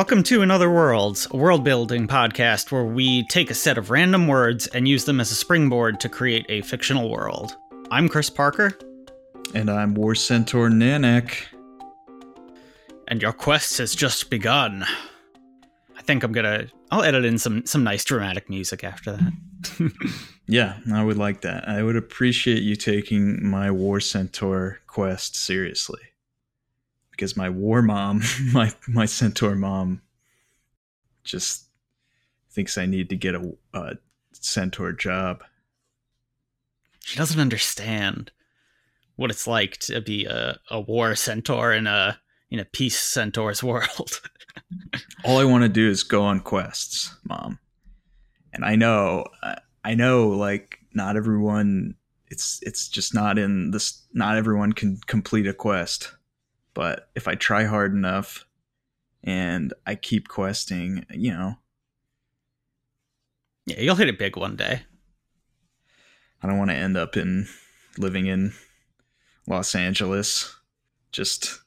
Welcome to Another Worlds, a world building podcast where we take a set of random words and use them as a springboard to create a fictional world. I'm Chris Parker, And I'm War Centaur Nanek. and your quest has just begun. I think I'm gonna. I'll edit in some some nice dramatic music after that. Yeah, I would like that. I would appreciate you taking my War Centaur quest seriously. Because my war mom, my my centaur mom, just thinks I need to get a, a centaur job. She doesn't understand what it's like to be a, a war centaur in a in a peace centaur's world. All I want to do is go on quests, mom. And I know, I- I know, like not everyone. It's it's just not in this. Not everyone can complete a quest. But if I try hard enough, and I keep questing, you know, yeah, you'll hit it big one day. I don't want to end up in living in Los Angeles, just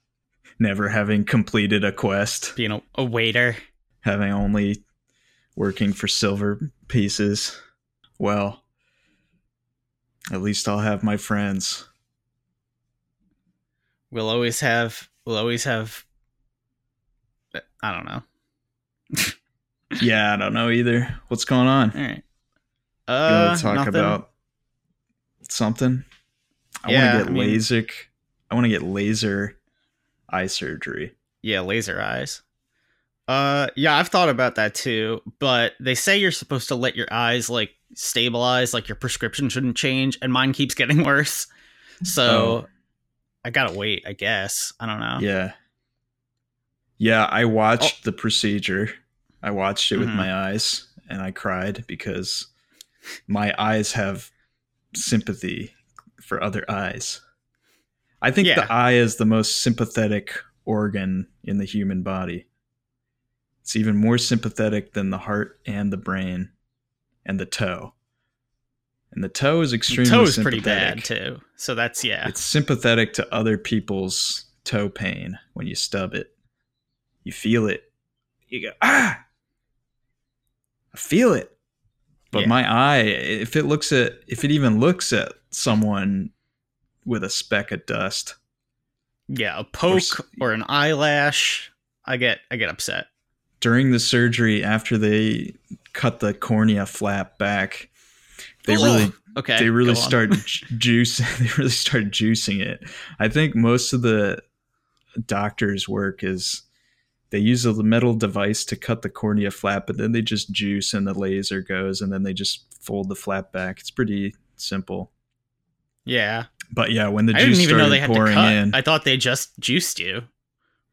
never having completed a quest, Being a, a waiter. having only working for silver pieces. Well, at least I'll have my friends. We'll always have. We'll always have. I don't know. Yeah, I don't know either. What's going on? All right. You Uh, want to talk nothing. about something? I Yeah, want to I get mean- LASIK. I want to get laser eye surgery. Yeah, laser eyes. Uh, yeah, I've thought about that too, but they say you're supposed to let your eyes like stabilize, like your prescription shouldn't change, and mine keeps getting worse. So Oh. I gotta wait, I guess. I don't know. Yeah. Yeah, I watched Oh. the procedure. I watched it with Mhm. my eyes and I cried because my eyes have sympathy for other eyes. I think Yeah. the eye is the most sympathetic organ in the human body. It's even more sympathetic than the heart and the brain and the toe. And the toe is The extremely toe is pretty bad too. So that's yeah. It's sympathetic to other people's toe pain when you stub it. You feel it. You go, ah! I feel it. But Yeah. my eye, if it looks at, if it even looks at someone with a speck of dust, yeah, a poke s- or, an eyelash, I get I get upset. during the surgery, after they cut the cornea flap back, they really Okay. they really go start ju- juice they really start juicing it i think most of the doctors work is they use a metal device to cut the cornea flap but then they just juice and the laser goes and then they just fold the flap back it's pretty simple Yeah. but yeah when the I juice didn't even know they started had to pouring cut. in I thought they just juiced you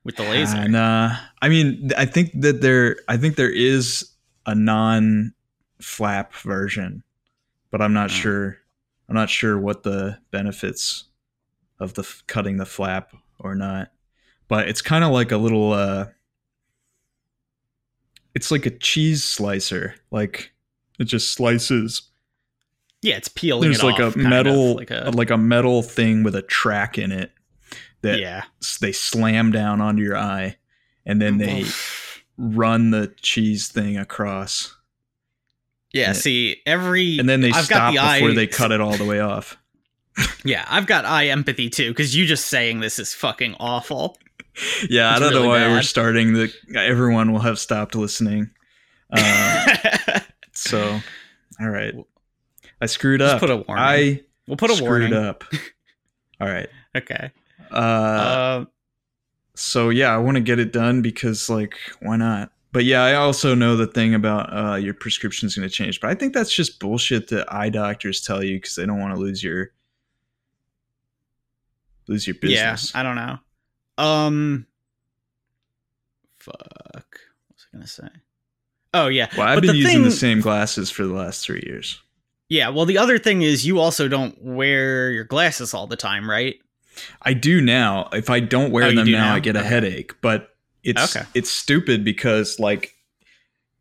with the laser. And uh, I mean, I think that there, I think there is a non-flap version, but I'm not Hmm. sure. I'm not sure what the benefits of the f- cutting the flap or not. But it's kind of like a little. uh It's like a cheese slicer. Like it just slices. yeah, it's peeling There's it like off, a metal, like like a, a metal thing with a track in it that yeah. they slam down onto your eye, and then they run the cheese thing across Yeah, see, every and then they I've stop the before eye, they cut it all the way off. Yeah, I've got eye empathy too, because you just saying this is fucking awful. yeah i don't know really why we're starting the everyone will have stopped listening. Uh, so all right i screwed Just up. put a warning. i we'll put a screwed warning. up. All right Okay. uh, Uh, so yeah i want to get it done because like why not but yeah i also know the thing about uh, your prescription is going to change but i think that's just bullshit that eye doctors tell you because they don't want to lose your lose your business yeah, I don't know. Um, fuck. What was I gonna say? Oh yeah. well i've but been the using thing, the same glasses for the last three years Yeah. Well, the other thing is you also don't wear your glasses all the time, right? i do now if i don't wear Oh, them do now, now? i get a Okay. headache but it's Okay. it's stupid because like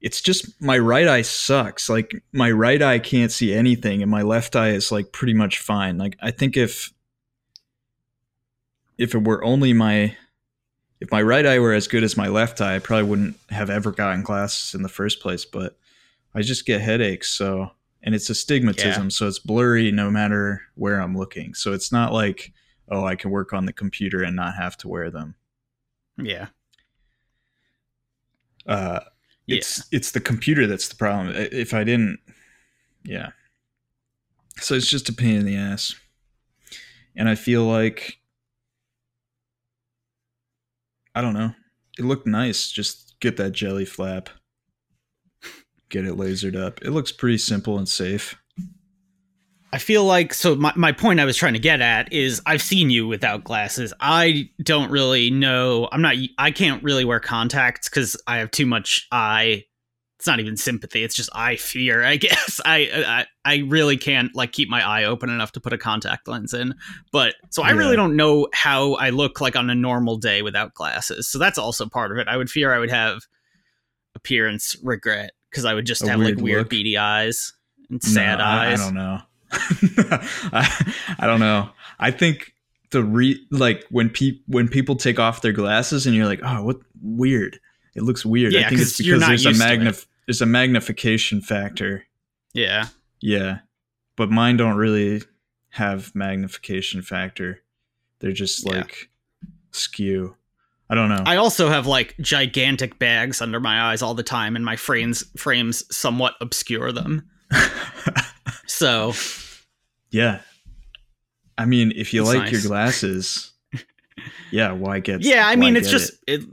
it's just my right eye sucks like my right eye can't see anything and my left eye is like pretty much fine like i think if if it were only my if my right eye were as good as my left eye, I probably wouldn't have ever gotten glasses in the first place. But I just get headaches, so and it's astigmatism, Yeah. so it's blurry no matter where I'm looking. So it's not like oh, I can work on the computer and not have to wear them. Yeah. Uh, it's it's the computer that's the problem. If I didn't, yeah. So it's just a pain in the ass, and I feel like I don't know. It looked nice. Just get that jelly flap, get it lasered up. It looks pretty simple and safe. I feel like so my, my point I was trying to get at is I've seen you without glasses. I don't really know. I'm not I can't really wear contacts cuz I have too much eye it's not even sympathy. It's just eye fear, I guess. I I I really can't like keep my eye open enough to put a contact lens in. But so I really don't know how I look like on a normal day without glasses. So that's also part of it. I would fear I would have appearance regret cuz I would just A have like weird weird look? beady eyes and sad No, I- eyes. I, don't know. I, I don't know. I think the re like when pe- when people take off their glasses and you're like, oh, what weird. It looks weird. Yeah, I think it's you're because not there's a magnif- there's a magnification factor. Yeah. Yeah. But mine don't really have magnification factor. They're just Yeah. like skew. I don't know. I also have like gigantic bags under my eyes all the time, and my frames frames somewhat obscure them. So yeah. I mean, if you like your glasses, yeah, why get yeah, I mean, it's just it? it.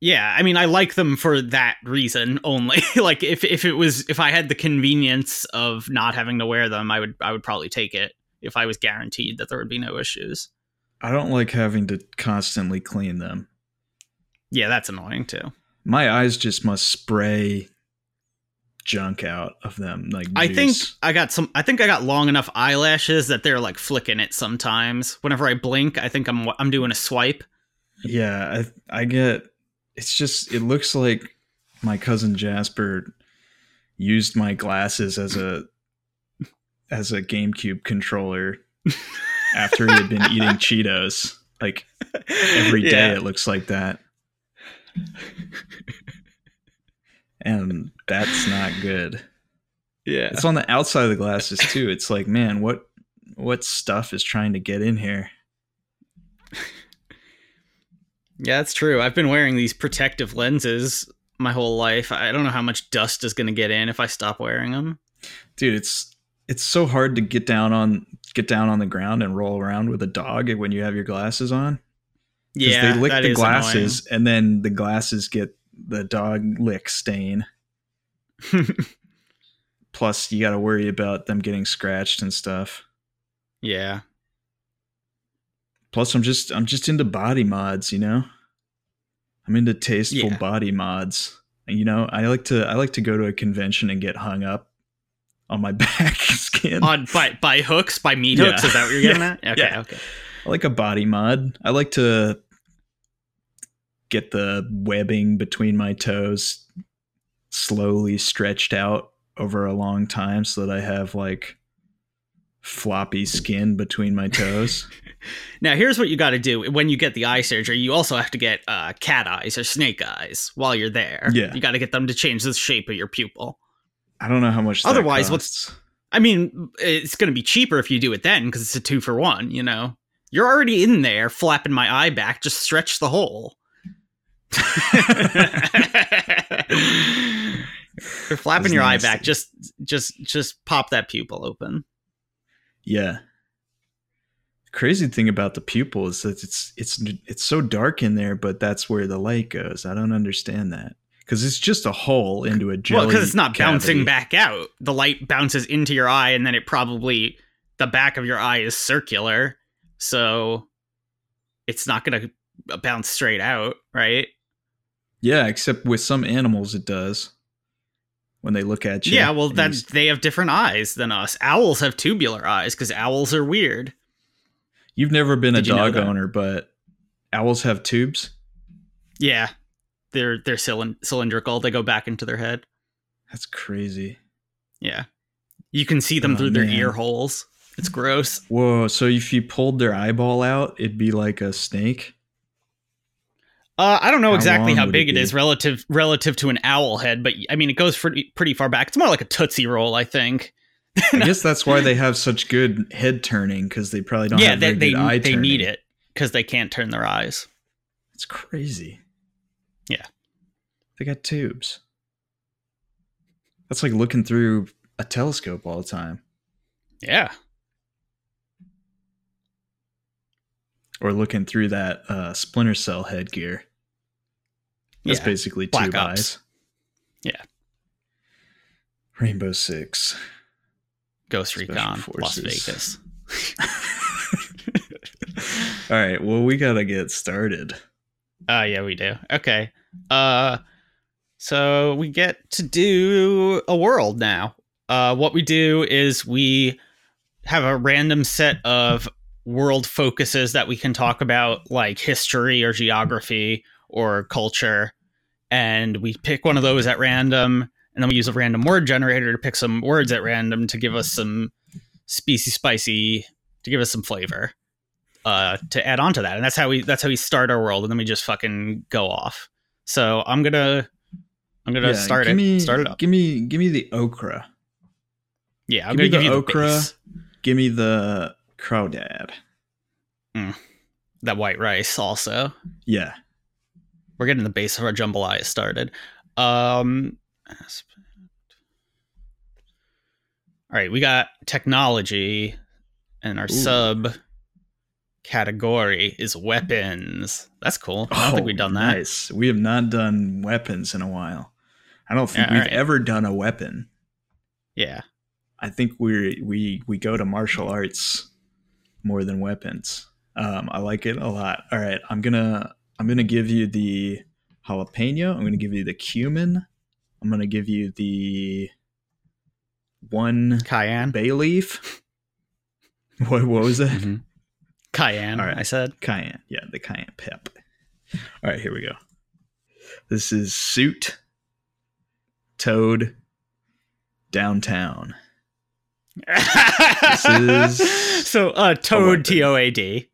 Yeah, I mean, I like them for that reason only. like, if if it was if I had the convenience of not having to wear them, I would I would probably take it if I was guaranteed that there would be no issues. I don't like having to constantly clean them. Yeah, that's annoying too. My eyes just must spray junk out of them like I think. I got some. I think I got long enough eyelashes that they're like flicking it sometimes. Whenever I blink, I think I'm I'm doing a swipe. yeah, I I get it's just it looks like my cousin Jasper used my glasses as a as a GameCube controller after he had been eating Cheetos. Like every day Yeah. it looks like that. And that's not good. Yeah. It's on the outside of the glasses too. It's like, man, what what stuff is trying to get in here? Yeah, that's true. I've been wearing these protective lenses my whole life. I don't know how much dust is going to get in if I stop wearing them. Dude, it's it's so hard to get down on get down on the ground and roll around with a dog when you have your glasses on. Yeah, they lick the glasses and then the glasses get the dog lick stain. Plus you gotta worry about them getting scratched and stuff. yeah. Plus I'm just I'm just into body mods, you know? I'm into tasteful Yeah. body mods. And you know, I like to I like to go to a convention and get hung up on my back skin. On by by hooks, by meat Yeah. hooks. Is that what you're getting at? Okay, Yeah. okay. I like a body mod. I like to get the webbing between my toes slowly stretched out over a long time so that I have like floppy skin between my toes. Now here's what you got to do when you get the eye surgery. You also have to get uh, cat eyes or snake eyes while you're there. Yeah. You got to get them to change the shape of your pupil. I don't know how much that Otherwise, what's- I mean, it's going to be cheaper if you do it then because it's a two for one. You know, you're already in there flapping my eye back. Just stretch the hole. You're flapping That's your eye back. Just, just, just pop that pupil open. Yeah. Crazy thing about the pupil is that it's it's it's so dark in there, but that's where the light goes. I don't understand that because it's just a hole into a jelly. well, because it's not bouncing back out. The light bounces into your eye, and then it probably the back of your eye is circular, so it's not going to bounce straight out, right? Yeah, except with some animals it does. When they look at you. Yeah, well, that they have different eyes than us. Owls have tubular eyes because owls are weird. You've never been Did a you know dog owner, but owls have tubes. Yeah, they're they're cylind- cylindrical. They go back into their head. That's crazy. Yeah, you can see them Oh, through their man. ear holes. It's gross. Whoa! So if you pulled their eyeball out, it'd be like a snake. Uh, I don't know How exactly how big it it is relative relative to an owl head, but I mean it goes pretty pretty far back. It's more like a tootsie roll, I think. I guess that's why they have such good head turning because they probably don't yeah, have they they, they need it because they can't turn their eyes. It's crazy. Yeah. They got tubes. That's like looking through a telescope all the time. Yeah, Or looking through that uh, Splinter Cell headgear. That's yeah. basically Black tube Ops. eyes. Yeah. Rainbow Six. Ghost Special Recon, Las Vegas. All right, well, we got to get started. Uh yeah, we do. Okay. Uh so we get to do a world now. Uh what we do is we have a random set of world focuses that we can talk about like history or geography or culture and we pick one of those at random and then we use a random word generator to pick some words at random to give us some spicy spicy to give us some flavor uh to add on to that and that's how we that's how we start our world and then we just fucking go off so i'm gonna i'm gonna start give it Me, start it up Give me, give me the okra. yeah i'm give me gonna give the you the okra. base, Give me the crawdad. that white rice also Yeah. We're getting the base of our jambalaya started um all right we got technology and our Ooh. sub category is weapons that's cool i don't think we've done that Oh, Nice. We have not done weapons in a while. I don't think Yeah, we've alright. ever done a weapon. yeah I think we we we go to martial arts more than weapons. Um, I like it a lot. All right, I'm gonna I'm gonna give you the jalapeno. I'm gonna give you the cumin. I'm gonna give you the one cayenne bay leaf. What what was that? Mhm. cayenne All right. i said Cayenne. Yeah, the cayenne pep. All right, here we go. This is suit, toad, downtown. is so uh toad t-o-a-d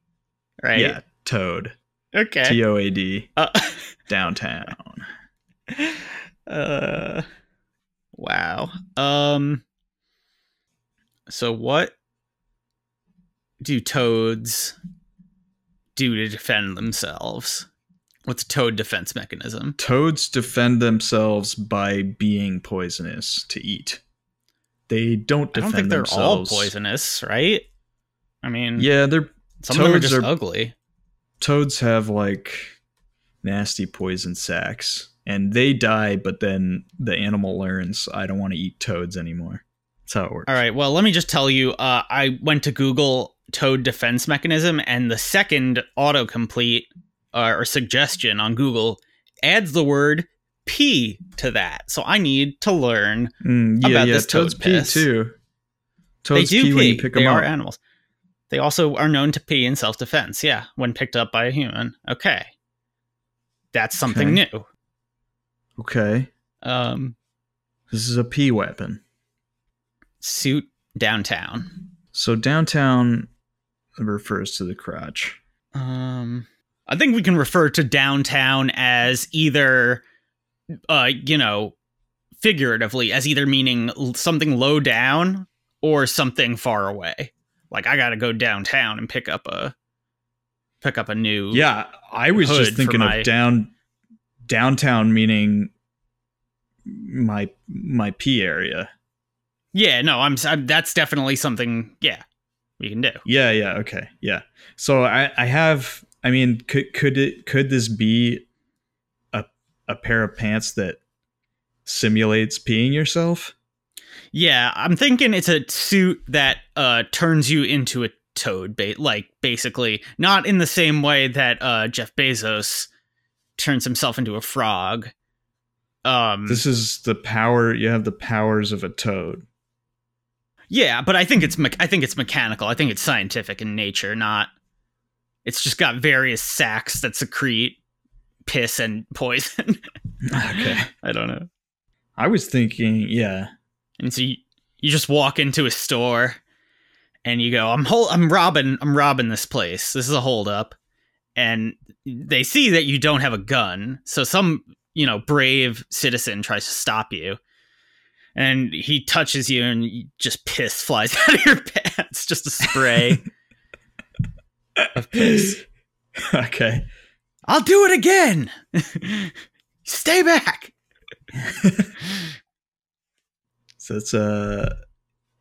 right Yeah, toad. Okay. T O A D. Uh, downtown. uh wow. Um so what do toads do to defend themselves? What's a toad defense mechanism? Toads defend themselves by being poisonous to eat. They don't defend i don't think they're all poisonous right? I mean Yeah, they're some of them are just are- ugly toads have like nasty poison sacs and they die but then the animal learns i don't want to eat toads anymore that's how it works All right. Well, let me just tell you. Uh, I went to Google Toad defense mechanism, and the second autocomplete uh, or suggestion on Google adds the word "pee" to that. So I need to learn. Mm, yeah about yeah this toad toads pee too toads they do pee, pee. when you pick they them are up animals. They also are known to pee in self-defense. Yeah, when picked up by a human. Okay, that's something new. okay Um, this is a pee weapon suit downtown. so downtown refers to the crotch Um, I think we can refer to downtown as either, uh, you know, figuratively as either meaning something low down or something far away. Like I got to go downtown and pick up a pick up a new. yeah i was just thinking my- of down downtown meaning my my pee area yeah. No, I'm, I'm. That's definitely something. Yeah, we can do. Yeah, yeah, okay. Yeah. So I I have I mean could could it could this be a a pair of pants that simulates peeing yourself? Yeah, I'm thinking it's a suit that uh turns you into a toad, ba- like basically not in the same way that uh Jeff Bezos turns himself into a frog. Um This is the power you have the powers of a toad. yeah, but I think it's me- I think it's mechanical. I think it's scientific in nature, not it's just got various sacs that secrete piss and poison. Okay. I don't know. I was thinking, yeah. And so you, you just walk into a store and you go, I'm hol- I'm robbing I'm robbing this place. This is a holdup. and they see that you don't have a gun. So some, you know, brave citizen tries to stop you. And he touches you and you just piss flies out of your pants, just a spray of piss. okay. I'll do it again. Stay back. So it's a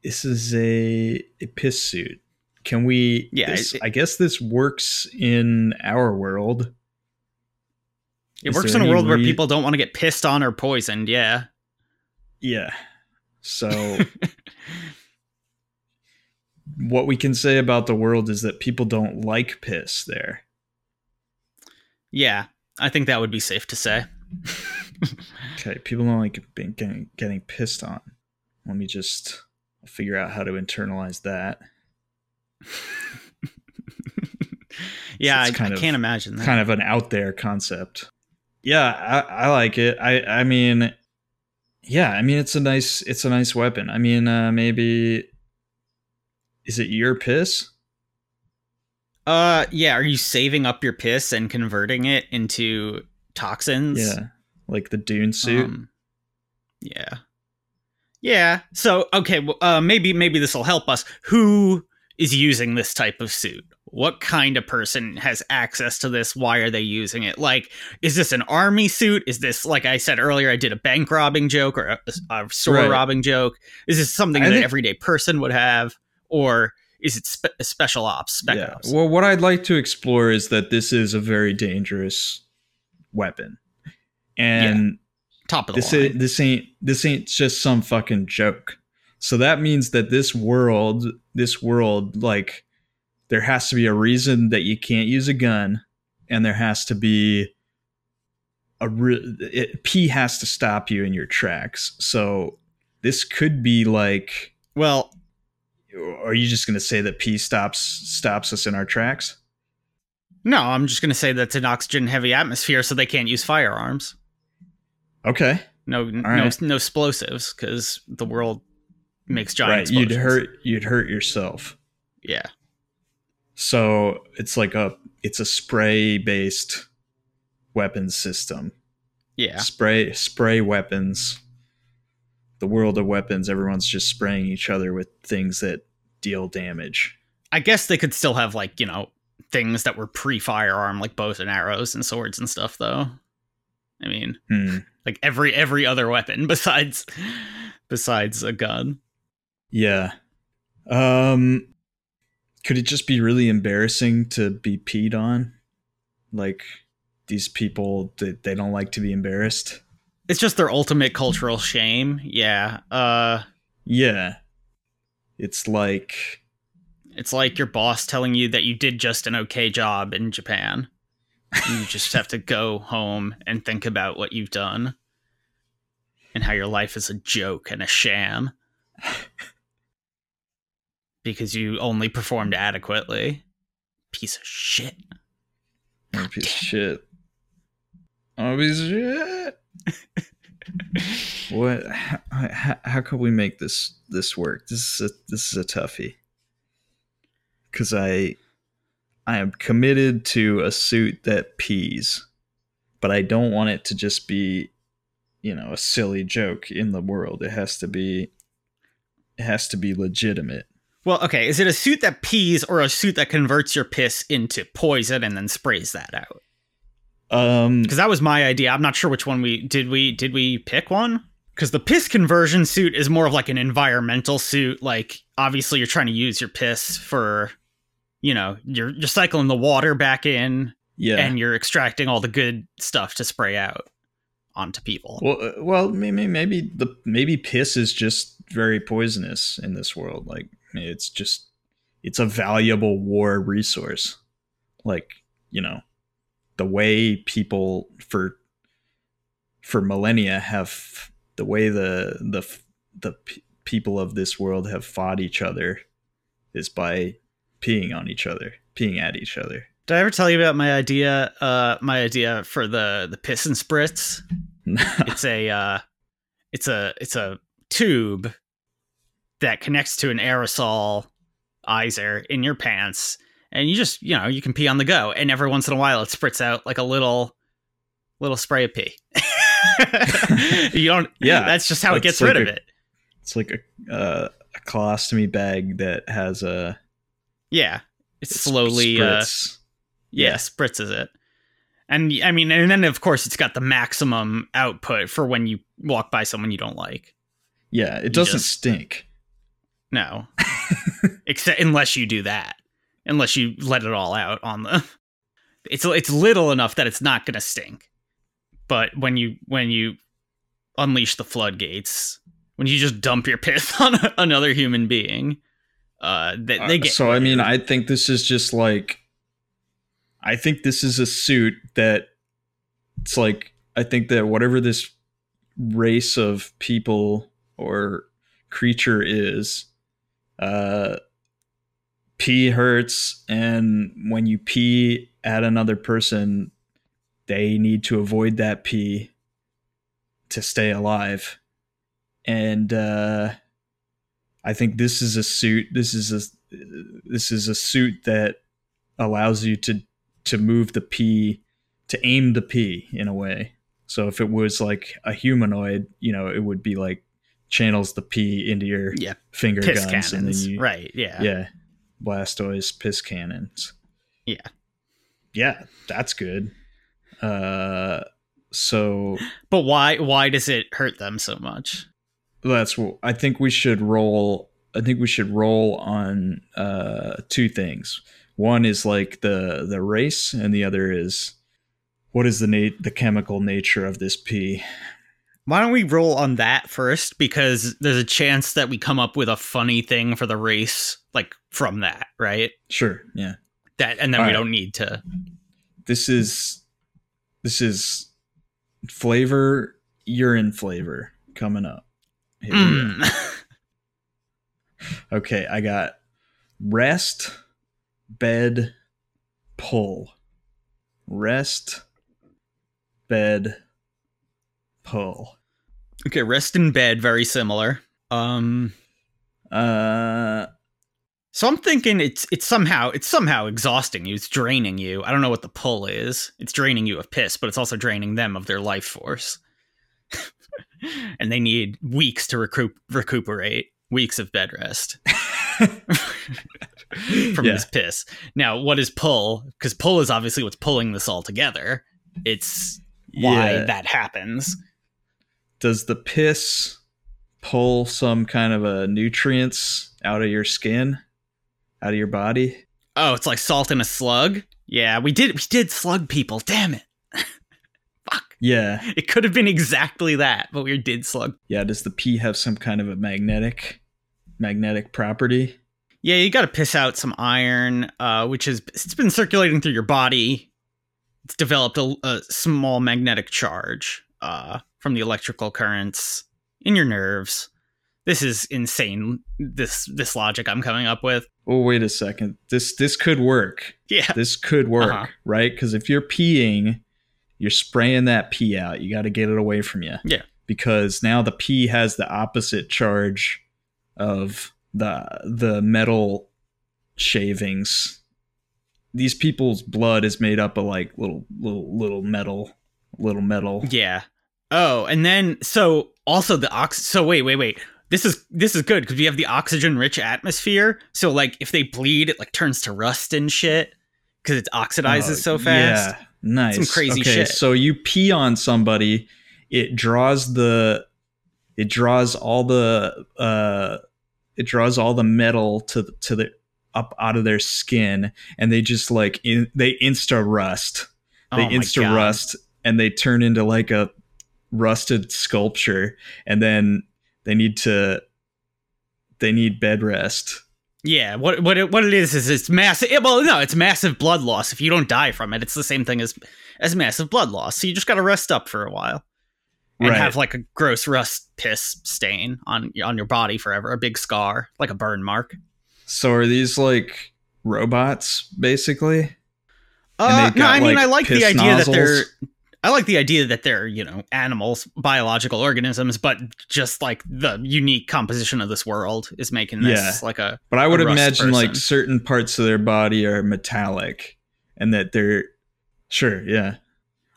this is a, a piss suit. Can we? Yeah, this- it- I guess this works in our world. It Is works in a world where people don't want to get pissed on or poisoned. Yeah. Yeah. So what we can say about the world is that people don't like piss there. Yeah. I think that would be safe to say. Okay, people don't like being, getting getting pissed on. Let me just figure out how to internalize that. yeah, it's I, I of- can't imagine that. kind of an out there concept. Yeah, I, I like it. I I mean, yeah, I mean it's a nice it's a nice weapon. I mean, uh, maybe is it your piss? Uh, yeah. Are you saving up your piss and converting it into toxins? Yeah, like the Dune suit. Um, yeah. Yeah. So okay, well, uh, maybe maybe this will help us. Who is using this type of suit? What kind of person has access to this? Why are they using it? Like, is this an army suit? Is this like I said earlier? I did a bank robbing joke or a, a store Right. robbing joke. Is this something I that think- everyday person would have, or is it spe- special ops? Spec yeah. ops? Well, what I'd like to explore is that this is a very dangerous weapon, and Top of the this line. ain't this ain't this ain't just some fucking joke. So that means that this world, this world, like there has to be a reason that you can't use a gun, and there has to be a re- it, P has to stop you in your tracks. So this could be like, well, are you just gonna say that P stops stops us in our tracks? no, I'm just gonna say that's an oxygen heavy atmosphere, so they can't use firearms. Okay, No, no, right. no explosives because the world makes giant. right. You'd hurt you'd hurt yourself. Yeah, So it's like a it's a spray based weapon system. yeah, Spray spray weapons. The world of weapons, everyone's just spraying each other with things that deal damage. I guess they could still have like you know things that were pre-firearm, like bows and arrows and swords and stuff. Though, I mean, Hmm. Like every every other weapon besides besides a gun. Yeah. Um could it just be really embarrassing to be peed on? Like these people they, they don't like to be embarrassed. It's just their ultimate cultural shame. Yeah. Uh, Yeah. It's like it's like your boss telling you that you did just an okay job in Japan. You just have to go home and think about what you've done and how your life is a joke and a sham because you only performed adequately. Piece of shit. a piece of shit. A piece of shit. What? How, how, how could we make this this work? This is a this is a toughie. Because I I am committed to a suit that pees, but I don't want it to just be, you know, a silly joke in the world. It has to be. It has to be legitimate. Well, okay, is it a suit that pees or a suit that converts your piss into poison and then sprays that out? Um, Because that was my idea. I'm not sure which one we did. We did we pick one? Because the piss conversion suit is more of like an environmental suit. Like obviously you're trying to use your piss for, you know, you're you're cycling the water back in yeah. and you're extracting all the good stuff to spray out onto people. Well, uh, well, maybe maybe the maybe piss is just very poisonous in this world. Like it's just it's a valuable war resource. Like you know, the way people for for millennia have the way the the the p- people of this world have fought each other is by peeing on each other, peeing at each other. Did I ever tell you about my idea? Uh, my idea for the the piss and spritz. it's a uh, it's a it's a tube that connects to an aerosol izer in your pants and you just you know you can pee on the go, and every once in a while it spritz out like a little little spray of pee. you don't. Yeah, that's just how it gets like rid of it. It's like a, uh, a colostomy bag that has a Yeah, it's slowly uh, yeah, Yeah. spritzes it. And I mean, and then of course it's got the maximum output for when you walk by someone you don't like. yeah, it doesn't just- stink. No, except unless you do that, unless you let it all out on the. It's it's little enough that it's not gonna stink, but when you when you unleash the floodgates, when you just dump your piss on a, another human being, uh, they, they Uh, get. so I mean, I think this is just like I think this is a suit that it's like I think that whatever this race of people or creature is, uh pee hurts and when you pee at another person, they need to avoid that pee to stay alive. And uh I think this is a suit. This is a this is a suit that allows you to to move the P to aim the P in a way. So if it was like a humanoid, you know, it would be like channels the P into your Yeah, finger piss guns and then you right? Yeah, yeah blastoise piss cannons. Yeah. Yeah, that's good. Uh so But why why does it hurt them so much? That's what I think we should roll. I think we should roll on uh, two things. One is like the the race, and the other is what is the na- the chemical nature of this pee. Why don't we roll on that first? Because there's a chance that we come up with a funny thing for the race, like from that, right? Sure, yeah. That, and then All we right. don't need to. This is this is flavor urine flavor coming up. Here we go. Mm. Okay, I got rest, bed, pull. Rest, bed, pull. okay, rest in bed, very similar. Um, Uh, so I'm thinking it's it's somehow it's somehow exhausting you. It's draining you. I don't know what the pull is. It's draining you of piss, but it's also draining them of their life force. and they need weeks to recoup recuperate. Weeks of bed rest. from Yeah. this piss. Now, what is pull? Because pull is obviously what's pulling this all together. It's why Yeah. that happens. Does the piss pull some kind of a nutrients out of your skin, out of your body? Oh, it's like salt in a slug. Yeah, we did we did slug people. Damn it. Yeah, It could have been exactly that, but we did slug. yeah. Does the pee have some kind of a magnetic, magnetic property? Yeah, you got to piss out some iron, uh, which is it's been circulating through your body. It's developed a, a small magnetic charge uh, from the electrical currents in your nerves. This is insane. This this logic I'm coming up with. Oh, wait a second. This this could work. Yeah, This could work, Uh-huh. right? Because if you're peeing, you're spraying that pee out. You got to get it away from you. Yeah. Because now the pee has the opposite charge of the the metal shavings. These people's blood is made up of like little little little metal little metal. yeah. Oh, and then so also the ox. So wait, wait, wait. This is this is good because we have the oxygen rich atmosphere. So like if they bleed, it like turns to rust and shit because it oxidizes Oh, so fast. Yeah, nice. Some crazy okay, shit. So you pee on somebody, it draws the, it draws all the, uh, it draws all the metal to to the up out of their skin, and they just like in, they insta rust. They Oh insta rust, and they turn into like a rusted sculpture, and then they need to, they need bed rest. Yeah, what what it, what it is is it's massive. Well, no, it's massive blood loss. If you don't die from it, it's the same thing as as massive blood loss. So you just got to rest up for a while and Right. have like a gross rust piss stain on on your body forever, a big scar, like a burn mark. So are these like robots basically? Uh, no, I mean like, I like the idea that they're. I like the idea that they're, you know, animals, biological organisms, but just like the unique composition of this world is making this Yeah. like a But I would imagine like certain parts of their body are metallic and that they're sure, yeah.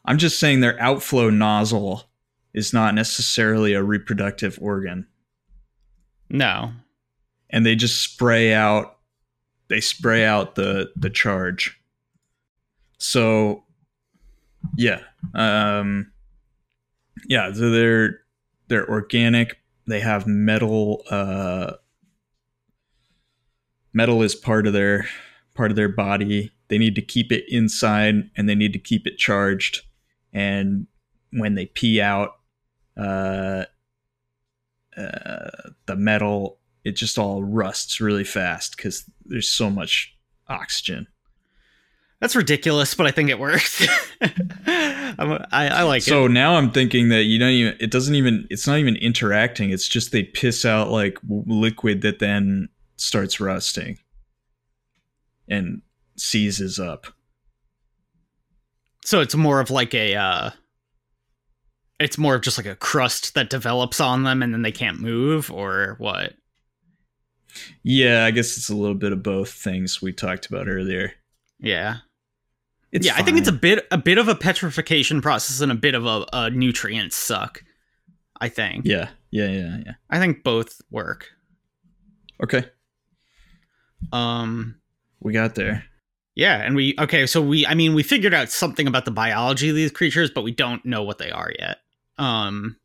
I'm just saying their outflow nozzle is not necessarily a reproductive organ. no. And they just spray out they spray out the the charge. So yeah. Um yeah, so they're they're organic. They have metal uh metal is part of their part of their body. They need to keep it inside and they need to keep it charged. And when they pee out uh, uh, the metal, it just all rusts really fast because there's so much oxygen. That's ridiculous, but I think it works. I, I like so it. now I'm thinking that you don't even. It doesn't even. It's not even interacting. It's just they piss out like liquid that then starts rusting and seizes up. So it's more of like a uh it's more of just like a crust that develops on them and then they can't move or what? Yeah, I guess it's a little bit of both things we talked about earlier. Yeah. It's yeah, I think it's a bit a bit of a petrification process and a bit of a, a nutrient suck. I think. yeah, yeah, yeah, yeah. I think both work. Okay, Um we got there. yeah, and we okay, so we I mean we figured out something about the biology of these creatures, but we don't know what they are yet. Um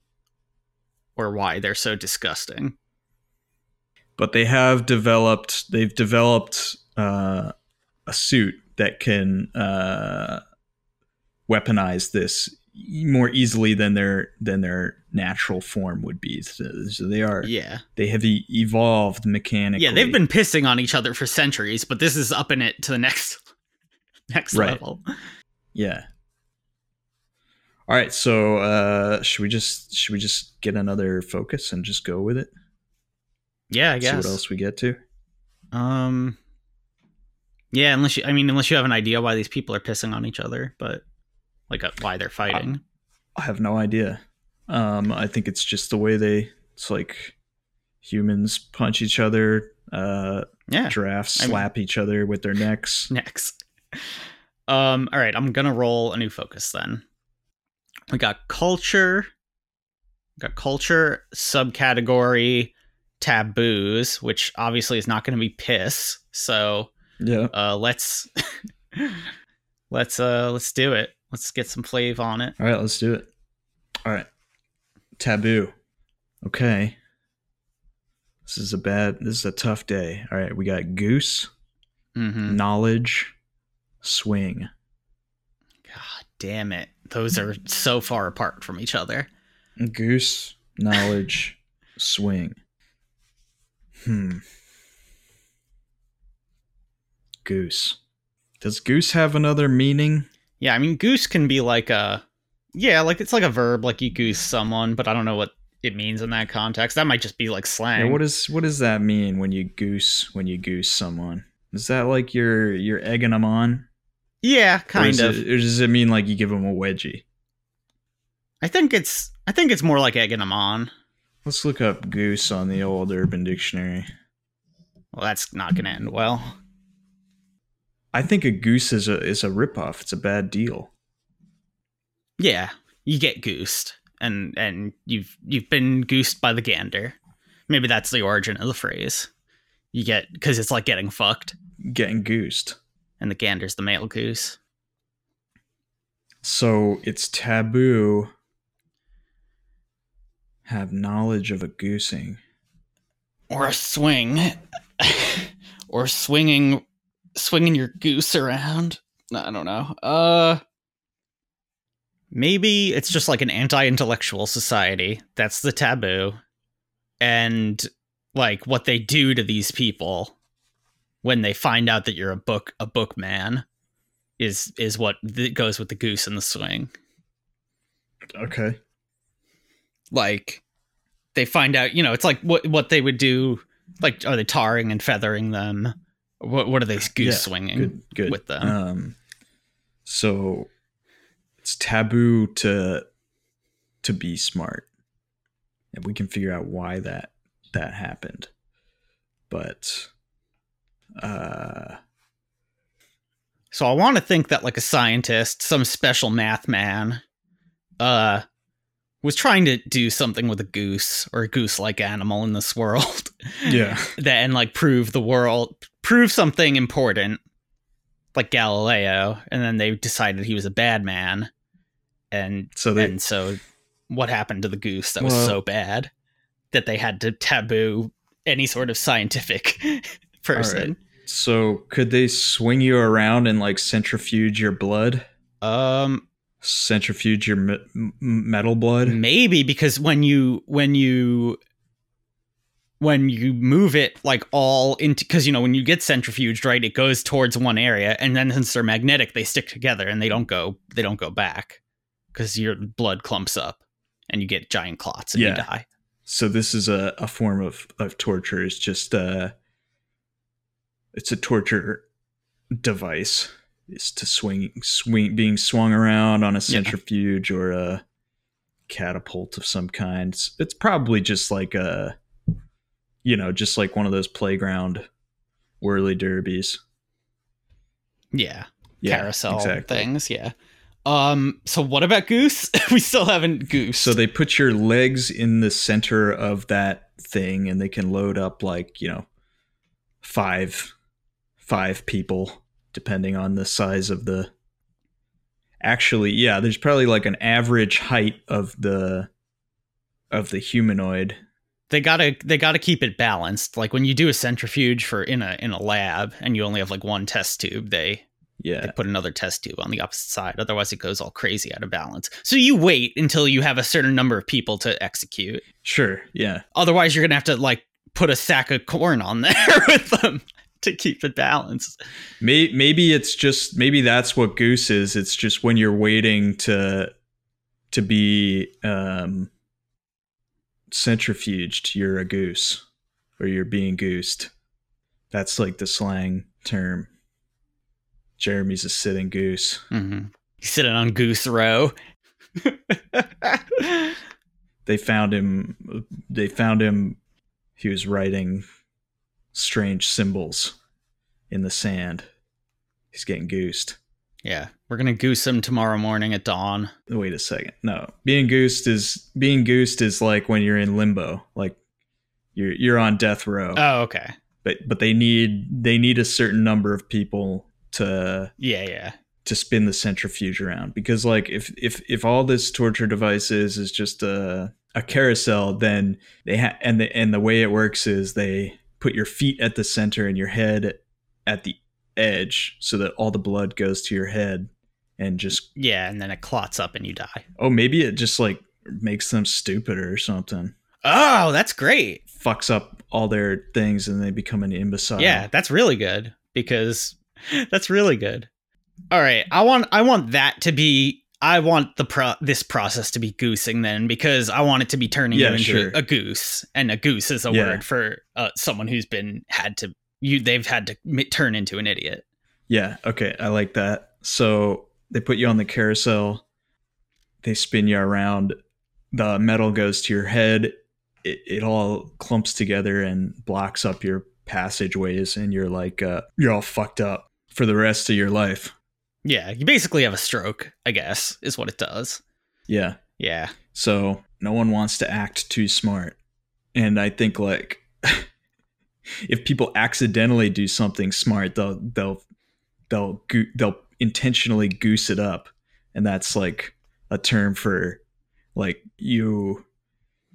or why they're so disgusting. But they have developed. They've developed uh, a suit that can uh, weaponize this more easily than their than their natural form would be. So, so they are. Yeah. They have e- evolved mechanically. Yeah, they've been pissing on each other for centuries, but this is upping it to the next next Right. level. Yeah. All right, so uh should we just should we just get another focus and just go with it? Yeah, I See guess. what else we get to? Um Yeah, unless you I mean unless you have an idea why these people are pissing on each other, but like uh, why they're fighting. I have no idea. Um I think it's just the way they it's like humans punch each other, uh yeah. giraffes I mean- slap each other with their necks. necks. Um all right, I'm going to roll a new focus then. We got culture. We got culture subcategory taboos, which obviously is not going to be piss. So, Yeah. uh let's let's uh let's do it let's get some flav on it All right, let's do it. All right. Taboo. Okay. This is a bad this is a tough day. All right, we got goose, mm-hmm. knowledge, swing. god damn it those are so far apart from each other Goose, knowledge, swing. Hmm. Goose. Does goose have another meaning? yeah i mean goose can be like a yeah like it's like a verb like you goose someone but i don't know what it means in that context that might just be like slang Yeah, what is what does that mean when you goose when you goose someone? Is that like you're you're egging them on? yeah kind is of It, or does it mean like you give them a wedgie? i think it's i think it's more like egging them on Let's look up goose on the old Urban Dictionary. well that's not gonna end well I think a goose is a is a ripoff. It's a bad deal. yeah you get goosed and and you've you've been goosed by the gander maybe that's the origin of the phrase you get because it's like getting fucked Getting goosed. and the gander's the male goose So it's taboo have knowledge of a goosing. or a swing or swinging swinging your goose around? I don't know. Uh maybe it's just like an anti-intellectual society. That's the taboo. And like what they do to these people when they find out that you're a book a book man is is what th- goes with the goose and the swing. Okay. like they find out you know it's like what what they would do like are they tarring and feathering them what what are they goose Yeah, swinging Good good. with them. Um so it's taboo to to be smart. And we can figure out why that that happened. But uh So I want to think that like a scientist, some special math man, uh, was trying to do something with a goose or a goose-like animal in this world. yeah. that and like prove the world, prove something important, like Galileo, and then they decided he was a bad man, and So they and so what happened to the goose that was so bad that they had to taboo any sort of scientific person. so could they swing you around and like centrifuge your blood? Um, Centrifuge your me- metal blood? maybe because when you when you when you move it like all into because you know when you get centrifuged right it goes towards one area and then since they're magnetic they stick together and they don't go they don't go back because your blood clumps up and you get giant clots and you die. So this is a, a form of, of torture. It's just uh it's a torture device. Is to swing swing being swung around on a centrifuge or a catapult of some kind. It's, it's probably just like a you know just like one of those playground whirly derbies. Yeah, yeah carousel exactly. things yeah. Um so what about goose? We still haven't goose So they put your legs in the center of that thing and they can load up like, you know, five five people depending on the size of the Actually, yeah, there's probably like an average height of the of the humanoid. They gotta they gotta keep it balanced like when you do a centrifuge for in a in a lab and you only have like one test tube they Yeah. they put another test tube on the opposite side otherwise it goes all crazy out of balance so you wait until you have a certain number of people to execute Sure. Yeah. otherwise you're gonna have to like put a sack of corn on there with them to keep it balanced May- maybe it's just maybe that's what goose is. It's just when you're waiting to to be um centrifuged, you're a goose or you're being goosed. That's like the slang term. Jeremy's a sitting goose. mm-hmm. he's sitting on goose row They found him they found him he was writing strange symbols in the sand. He's getting goosed. yeah we're gonna goose him tomorrow morning at dawn. Oh, wait a second. No. Being goosed is being goosed is like when you're in limbo like you're you're on death row. Oh okay. But but they need they need a certain number of people to yeah yeah. to spin the centrifuge around because like if if if all this torture device is is just a a carousel then they ha- and the and the way it works is they put your feet at the center and your head at the edge so that all the blood goes to your head and just yeah and then it clots up and you die Oh, maybe it just like makes them stupider or something. oh that's great Fucks up all their things and they become an imbecile. Yeah, that's really good because that's really good. All right, I want I want that to be I want the pro this process to be goosing then because I want it to be turning Yeah, you into sure. a goose and a goose is a Yeah. word for uh, someone who's been had to you they've had to m- turn into an idiot. Yeah. Okay. I like that. So they put you on the carousel, they spin you around, the metal goes to your head, it, it all clumps together and blocks up your passageways, and you're like, uh, you're all fucked up for the rest of your life. Yeah, you basically have a stroke, I guess, is what it does. Yeah. Yeah. So no one wants to act too smart. And I think like if people accidentally do something smart, they'll they'll they'll go- they'll intentionally goose it up, and that's like a term for like you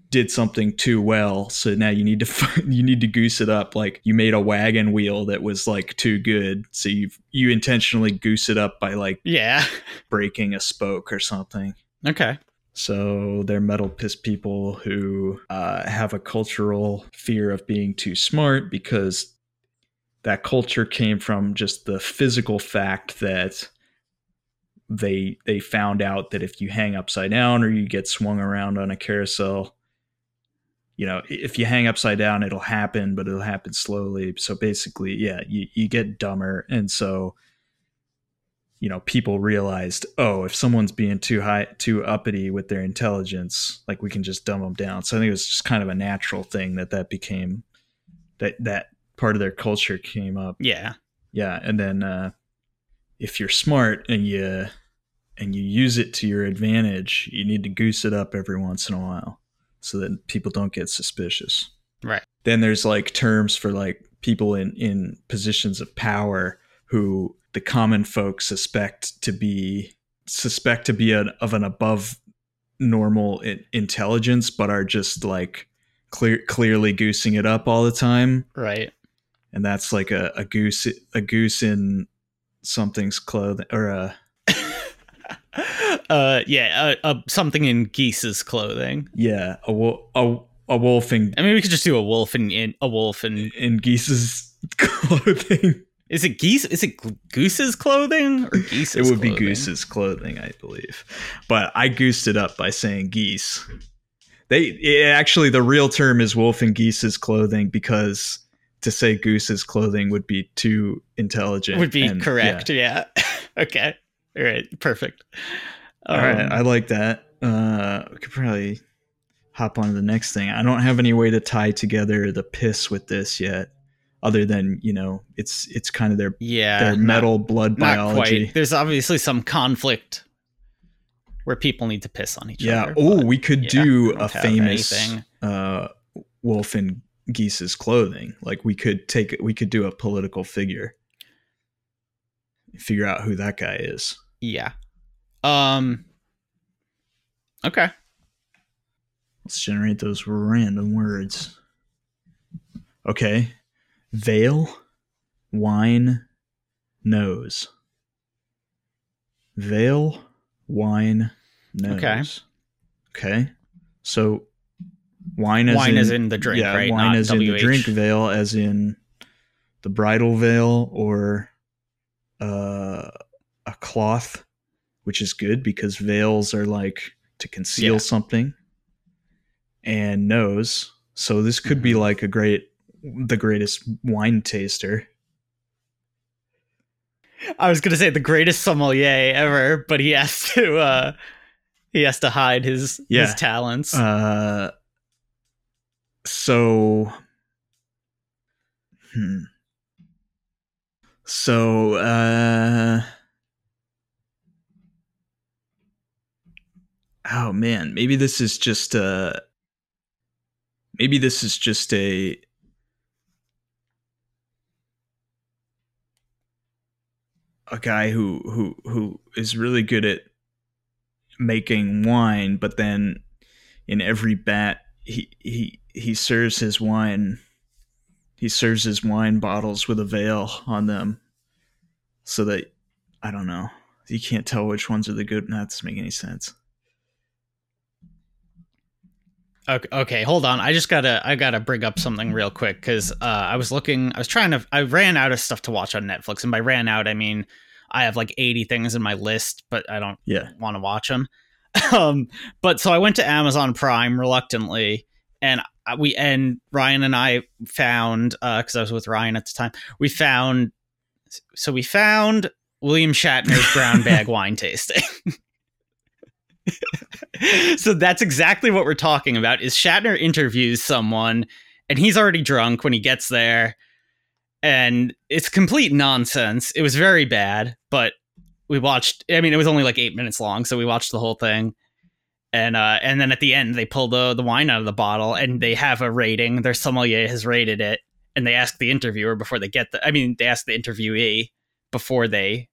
did something too well, so now you need to f- you need to goose it up. Like you made a wagon wheel that was like too good, so you you intentionally goose it up by like Yeah. breaking a spoke or something. Okay. So they're metal piss people who uh, have a cultural fear of being too smart because that culture came from just the physical fact that they they found out that if you hang upside down or you get swung around on a carousel, you know, if you hang upside down, it'll happen, but it'll happen slowly. So basically, yeah, you, you get dumber, and so you know people realized oh if someone's being too high too uppity with their intelligence like we can just dumb them down so i think it was just kind of a natural thing that that became that that part of their culture came up Yeah. yeah and then uh if you're smart and you and you use it to your advantage you need to goose it up every once in a while so that people don't get suspicious Right. then there's like terms for like people in in positions of power who the common folk suspect to be suspect to be an, of an above normal intelligence but are just like clear clearly goosing it up all the time Right. And that's like a, a goose a goose in something's clothing or a uh yeah, uh, uh, something in Geese's clothing. yeah a wo- a, a wolf in, I mean, we could just do a wolf in, in a wolf in. in geese's clothing Is it geese? Is it Goose's clothing or Geese's? it would be clothing? goose's clothing i believe but i goosed it up by saying geese they it, actually the real term is wolf and geese's clothing because to say goose's clothing would be too intelligent Would be and- correct. Yeah. okay. All right. Perfect. All right, Um, I like that. Uh, we could probably hop on to the next thing. I don't have any way to tie together the piss with this yet, other than you know, it's it's kind of their yeah. their not- metal blood Not biology. quite. There's obviously some conflict where people need to piss on each Yeah. other. Yeah. Oh, we could yeah, do a famous uh, wolf in geese's clothing. Like we could take we could do a political figure, figure out who that guy is. Yeah. Um. Okay. Let's generate those random words. Okay. Veil, wine, nose. Veil, wine, nose. Okay. Okay. So wine as Wine in, is in the drink, yeah, right? Wine Not as in the drink, veil as in the bridal veil or uh, a cloth, which is good because veils are like to conceal Yeah. something. And nose. So this could be Mhm. like a great the greatest wine taster. I was gonna say the greatest sommelier ever, but he has to. uh He has to hide his Yeah. his talents. Uh so hmm. So uh Oh man, maybe this is just a maybe this is just a a guy who who who is really good at making wine, but then in every bat he he he serves his wine he serves his wine bottles with a veil on them so that I don't know. You can't tell which ones are the good. That doesn't make any sense. Okay, okay, hold on. I just gotta I gotta bring up something real quick because uh, I was looking. I was trying to. I ran out of stuff to watch on Netflix, and by ran out I mean I have like eighty things in my list, but I don't Yeah. want to watch them. um, but so I went to Amazon Prime reluctantly, and we and Ryan and I found uh, because I was with Ryan at the time. We found so we found William Shatner's brown bag wine tasting. so that's exactly what we're talking about. Is Shatner interviews someone, and he's already drunk when he gets there, and it's complete nonsense. It was very bad, but we watched. I mean, it was only like eight minutes long, so we watched the whole thing. And uh, and then at the end, they pull the the wine out of the bottle, and they have a rating. Their sommelier has rated it, and they ask the interviewer before they get the. I mean, they ask the interviewee before they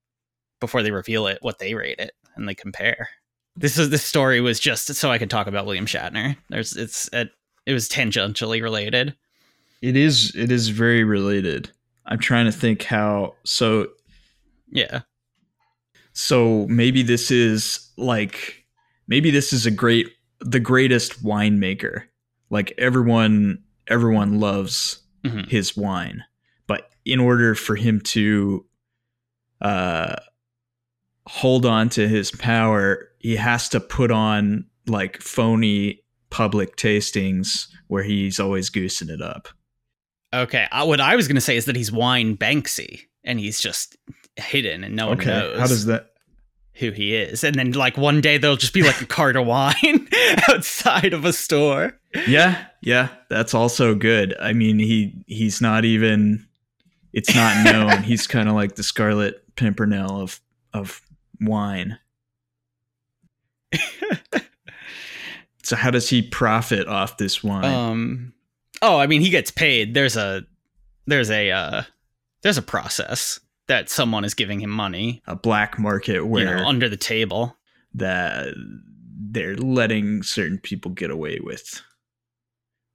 before they reveal it what they rate it, and they compare. This is this story was just so I could talk about William Shatner. There's it's it, it was tangentially related. It is it is very related. I'm trying to think how so Yeah. so maybe this is like maybe this is a great the greatest winemaker. Like everyone everyone loves Mhm. his wine. But in order for him to uh hold on to his power, he has to put on like phony public tastings where he's always goosing it up. Okay. Uh, what I was gonna say is that he's wine Banksy, and he's just hidden and no one okay. knows How does that? Who he is. And then like one day there'll just be like a cart of wine outside of a store. Yeah, yeah, that's also good. I mean, he he's not even. It's not known. he's kind of like the Scarlet Pimpernel of of wine. so how does he profit off this wine? Um oh, I mean he gets paid. There's a there's a uh there's a process that someone is giving him money, a black market you where know, under the table. that they're letting certain people get away with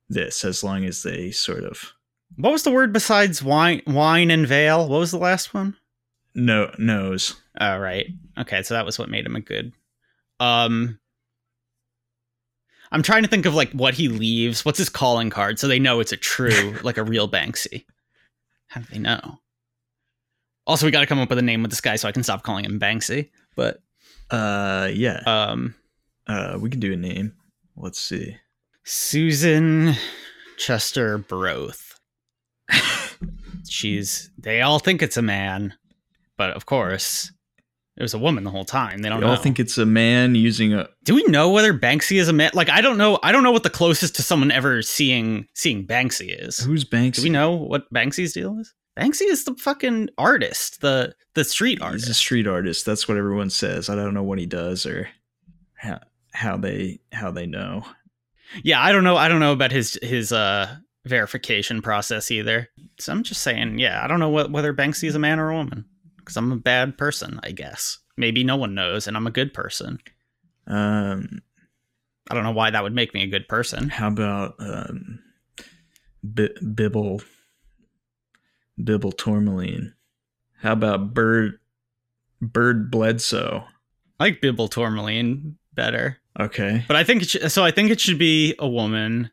this as long as they sort of What was the word besides wine wine and veil? What was the last one? know knows. Oh right. Okay, so that was what made him a good. Um I'm trying to think of like what he leaves. What's his calling card so they know it's a true like a real Banksy. How do they know? Also, we got to come up with a name with this guy so I can stop calling him Banksy. But Uh, yeah. um Uh, we can do a name. Let's see. Susan Chester Broth. She's they all think it's a man, but of course it was a woman the whole time. They don't They all know. think it's a man using a. Do we know whether Banksy is a man? Like I don't know. I don't know what the closest to someone ever seeing seeing Banksy is. Who's Banksy? Do we know what Banksy's deal is? Banksy is the fucking artist, the the street artist. He's a street artist. That's what everyone says. I don't know what he does or how, how they how they know. yeah, I don't know. I don't know about his his uh verification process either. So I'm just saying, yeah, I don't know what, whether Banksy is a man or a woman because I'm a bad person, I guess. Maybe no one knows, and I'm a good person. Um, I don't know why that would make me a good person. how about um, B- Bibble Bibble Tourmaline? How about Bird Bird Bledsoe? I like Bibble Tourmaline better. Okay, But I think it should, so. I think it should be a woman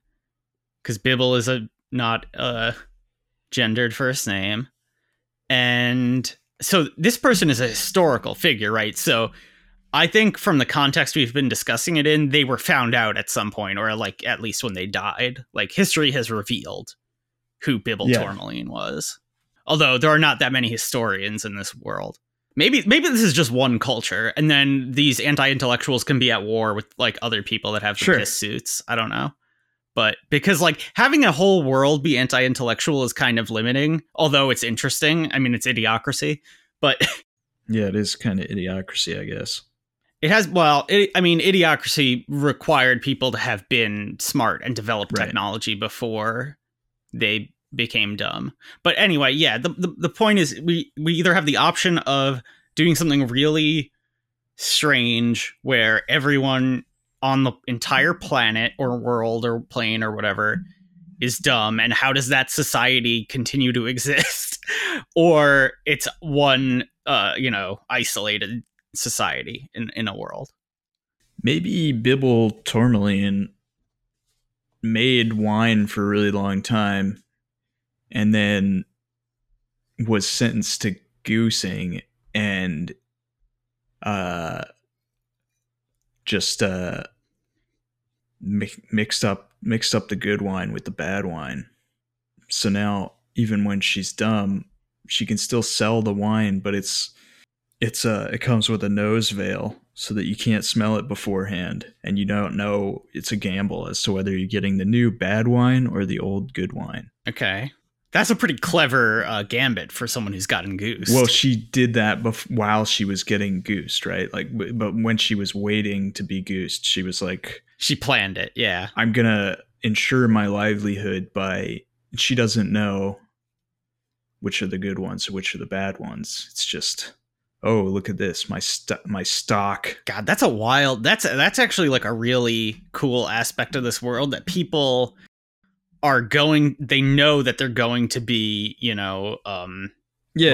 because Bibble is a not a gendered first name, and so this person is a historical figure, right? So I think from the context we've been discussing it in, they were found out at some point, or like at least when they died. Like history has revealed who Bibble Yeah. Tourmaline was. Although there are not that many historians in this world. Maybe maybe this is just one culture, and then these anti-intellectuals can be at war with like other people that have Sure. piss suits. I don't know. But because like having a whole world be anti-intellectual is kind of limiting, although it's interesting. I mean, it's idiocracy, but yeah, it is kind of idiocracy, I guess. it has well, it, I mean, idiocracy required people to have been smart and developed Right. technology before they became dumb. But anyway, yeah, the, the the point is we we either have the option of doing something really strange where everyone on the entire planet or world or plane or whatever is dumb and how does that society continue to exist? Or it's one uh you know isolated society in in a world. Maybe Bibble Tourmaline made wine for a really long time and then was sentenced to goosing and uh just uh mi- mixed up mixed up the good wine with the bad wine. So now even when she's dumb, she can still sell the wine, but it's it's uh it comes with a nose veil so that you can't smell it beforehand and you don't know it's a gamble as to whether you're getting the new bad wine or the old good wine. okay that's a pretty clever uh, gambit for someone who's gotten goose Well, she did that bef- while she was getting goosed, right? Like w- but when she was waiting to be goosed, she was like she planned it yeah I'm going to ensure my livelihood by she doesn't know which are the good ones or which are the bad ones. It's just oh, look at this. My st- my stock god that's a wild that's that's actually like a really cool aspect of this world that people are going they know that they're going to be you know um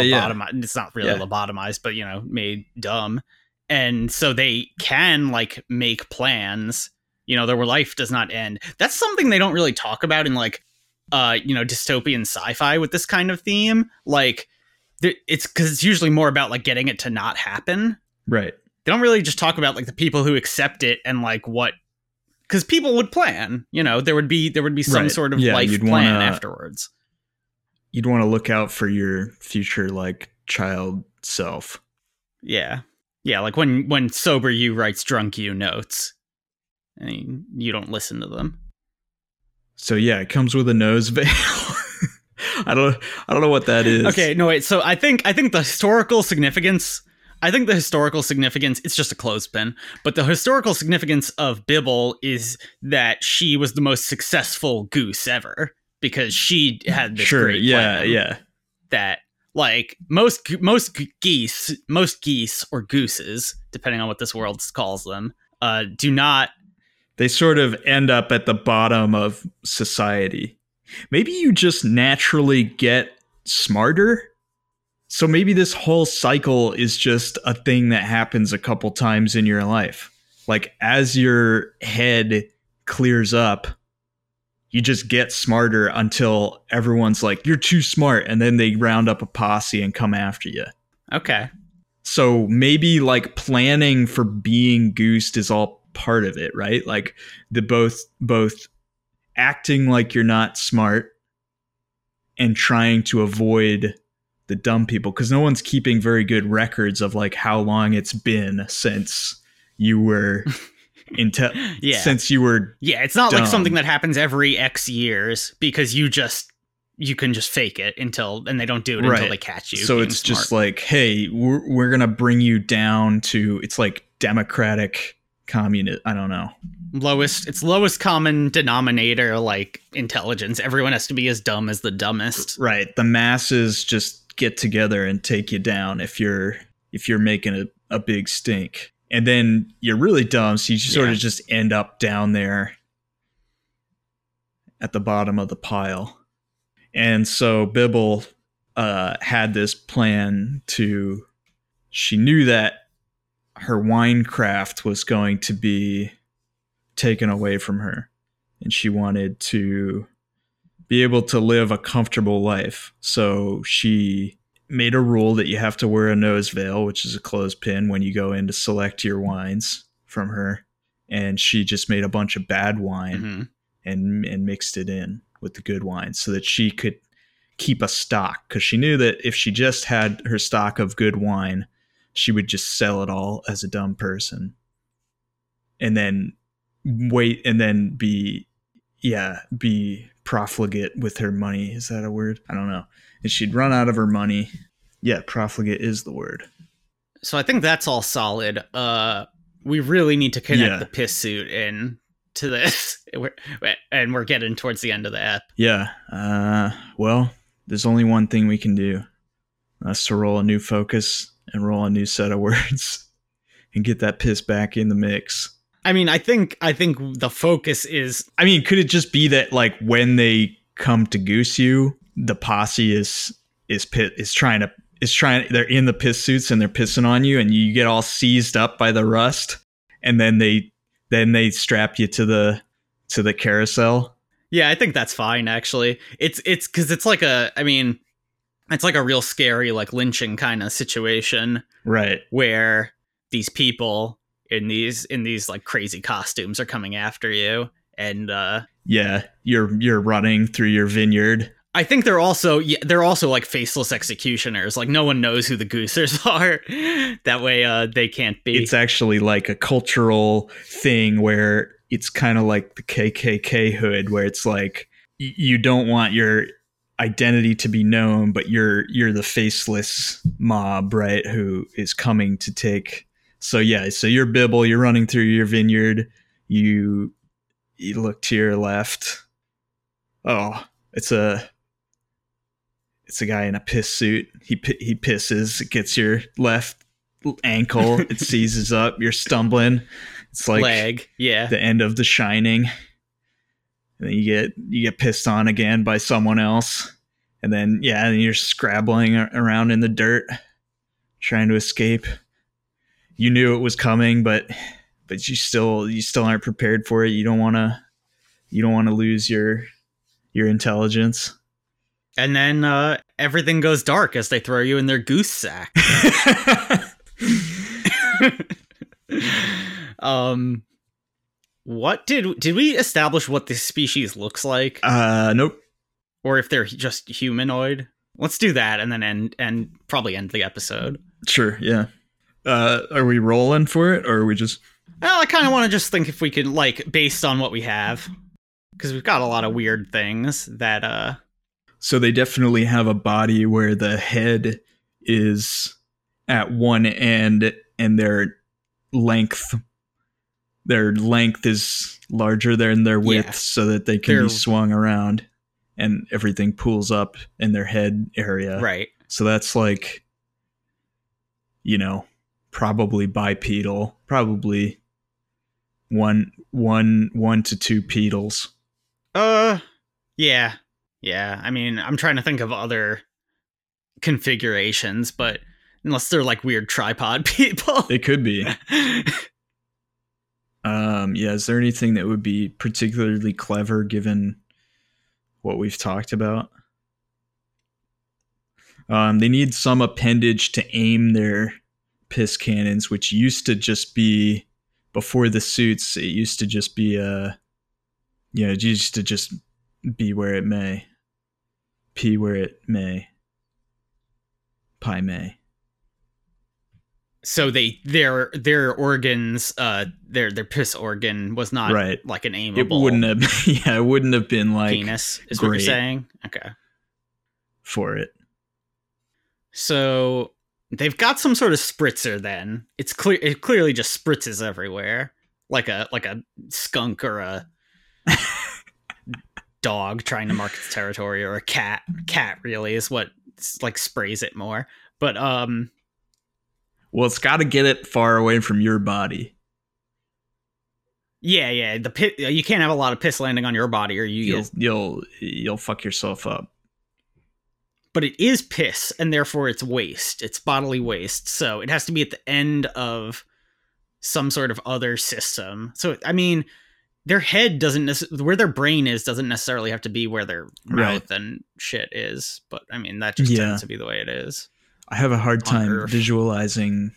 lobotomized. It's not really Yeah. lobotomized, but you know, made dumb. And so they can like make plans, you know, their life does not end. That's something they don't really talk about in like uh, you know, dystopian sci-fi with this kind of theme. Like it's cuz it's usually more about like getting it to not happen. Right. They don't really just talk about like the people who accept it and like what cuz people would plan, you know, there would be there would be some Right. sort of Yeah, life plan wanna- afterwards. you'd want to look out for your future like child self. Yeah. Yeah, like when when sober you writes drunk you notes. And you don't listen to them. So yeah, it comes with a nose veil. I don't I don't know what that is. Okay, no wait. So I think I think the historical significance I think the historical significance it's just a clothespin, but the historical significance of Bibble is that she was the most successful goose ever because she had this sure, great yeah, plan yeah. that like most most geese, most geese or gooses, depending on what this world calls them, uh, do not They sort of end up at the bottom of society. Maybe you just naturally get smarter. So maybe this whole cycle is just a thing that happens a couple times in your life. Like as your head clears up, you just get smarter until everyone's like, you're too smart. And then they round up a posse and come after you. Okay. So maybe like planning for being goosed is all part of it, right? Like the both both acting like you're not smart and trying to avoid the dumb people because no one's keeping very good records of like how long it's been since you were inte- Yeah. since you were Yeah, it's not like something that happens every X years because you just you can just fake it until and they don't do it until they catch you. so it's just like hey we're, we're gonna bring you down to it's like democratic communist i don't know lowest it's lowest common denominator like intelligence. Everyone has to be as dumb as the dumbest. right the masses just get together and take you down if you're if you're making a, a big stink and then you're really dumb so you sort Yeah. of just end up down there at the bottom of the pile and so bibble uh, had this plan to she knew that her winecraft was going to be taken away from her and she wanted to be able to live a comfortable life. So she made a rule that you have to wear a nose veil, which is a clothespin when you go in to select your wines from her. And she just made a bunch of bad wine Mhm. and and mixed it in with the good wine so that she could keep a stock because she knew that if she just had her stock of good wine, she would just sell it all as a dumb person, and then wait and then be yeah be profligate with her money. Is that a word? I don't know. And she'd run out of her money. Yeah, profligate is the word. So I think that's all solid. Uh we really need to connect Yeah. the piss suit in to this. We're, and we're getting towards the end of the app. Yeah. Uh, well, there's only one thing we can do. That's to roll a new focus and roll a new set of words and get that piss back in the mix. I mean, I think I think the focus is I mean, could it just be that like when they come to goose you, the posse is is pit is trying to is trying they're in the piss suits and they're pissing on you and you get all seized up by the rust and then they then they strap you to the to the carousel. Yeah, I think that's fine actually. It's it's cuz it's like a I mean, it's like a real scary like lynching kind of situation Right. where these people in these in these like crazy costumes are coming after you and uh Yeah, you're you're running through your vineyard. I think they're also yeah, they're also like faceless executioners. Like no one knows who the goosers are. that way uh they can't be. It's actually like a cultural thing where it's kind of like the KKK hood, where it's like y- you don't want your identity to be known, but you're you're the faceless mob, right? Who is coming to take. So yeah, so you're Bibble. You're running through your vineyard. You you look to your left. Oh, it's a it's a guy in a piss suit. He he pisses. It gets your left ankle. It seizes up. You're stumbling. It's like leg. Yeah. the end of The Shining. And then you get you get pissed on again by someone else, and then yeah, and you're scrabbling around in the dirt, trying to escape. You knew it was coming, but but you still you still aren't prepared for it. You don't want to you don't want to lose your your intelligence. and then uh everything goes dark as they throw you in their goose sack. um what did did we establish what this species looks like uh, nope. or if they're just humanoid? Let's do that and then end and probably end the episode. Sure, yeah. Uh, are we rolling for it, or are we just? Well, I kind of want to just think if we could, like, based on what we have, because we've got a lot of weird things that, uh, So they definitely have a body where the head is at one end, and their length, their length is larger than their width, Yeah. so that they can They're- be swung around, and everything pulls up in their head area. right. So that's like, you know, probably bipedal, probably one, one, one to two pedals. Uh, yeah, yeah. I mean, I'm trying to think of other configurations, but unless they're like weird tripod people. It could be. Um, yeah. Is there anything that would be particularly clever given what we've talked about? Um, they need some appendage to aim their piss cannons, which used to just be before the suits. It used to just be uh, you know, it used to just be where it may, pee where it may, pie may. so they their their organs, uh, their their piss organ was not Right. like an aimable. It wouldn't have, yeah, it wouldn't have been like penis. Is what you're saying? Okay. for it. So they've got some sort of spritzer. Then it's clear. It clearly just spritzes everywhere, like a like a skunk or a dog trying to mark its territory, or a cat. Cat really is what like sprays it more. But um, Well, it's got to get it far away from your body. yeah, yeah. The pit. You can't have a lot of piss landing on your body, or you. You'll you'll you'll fuck yourself up. But it is piss and therefore it's waste it's bodily waste so it has to be at the end of some sort of other system so i mean their head doesn't necessarily where their brain is doesn't necessarily have to be where their Right. mouth and shit is but i mean that just Yeah. tends to be the way it is I have a hard time Earth. visualizing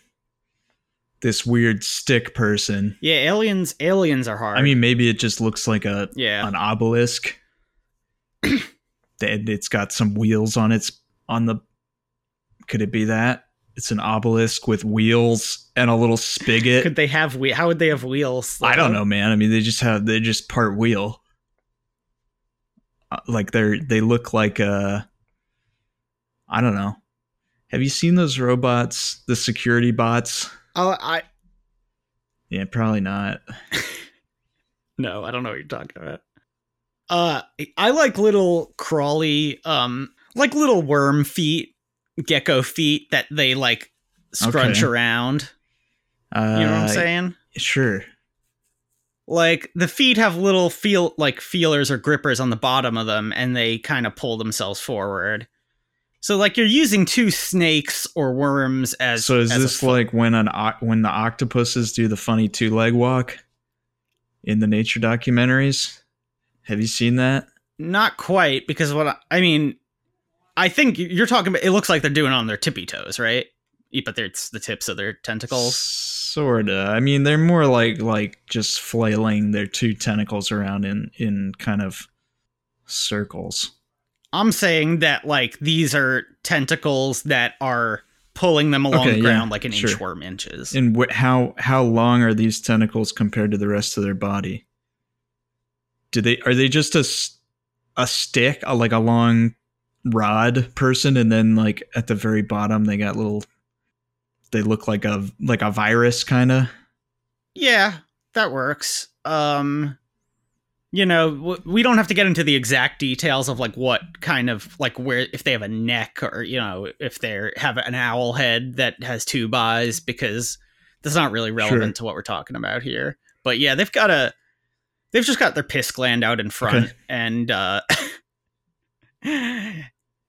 this weird stick person. yeah aliens aliens are hard I mean, maybe it just looks like a yeah an obelisk. and it's got some wheels on its on the. Could it be that it's an obelisk with wheels and a little spigot? could they have we how would they have wheels I don't know, man. I mean, they just have they just part wheel. Uh, Like they're they look like uh I don't know. Have you seen those robots, the security bots? oh i Yeah, probably not. No, I don't know what you're talking about. Uh I like little crawly um like little worm feet, gecko feet that they like scrunch Okay. around. Uh, You know what I'm saying? Sure. Like the feet have little feel like feelers or grippers on the bottom of them and they kind of pull themselves forward. So like you're using two snakes or worms as so is as this like when an when the octopuses do the funny two leg walk in the nature documentaries? Have you seen that? Not quite, because what I, I mean, I think you're talking about. It looks like they're doing on their tippy toes, right? But it's the tips of their tentacles. Sorta. I mean, they're more like like just flailing their two tentacles around in in kind of circles. I'm saying that like these are tentacles that are pulling them along Okay, the yeah, ground like an sure. inchworm inches. And wh- how how long are these tentacles compared to the rest of their body? Do they are they just a a stick, a, like a long rod person, and then like at the very bottom they got little. They look like a like a virus kind of. yeah, that works. Um, you know, we don't have to get into the exact details of like what kind of like where if they have a neck or you know if they have an owl head that has two eyes because that's not really relevant to what we're talking about here. But yeah, they've got a they've just got their piss gland out in front Okay. and uh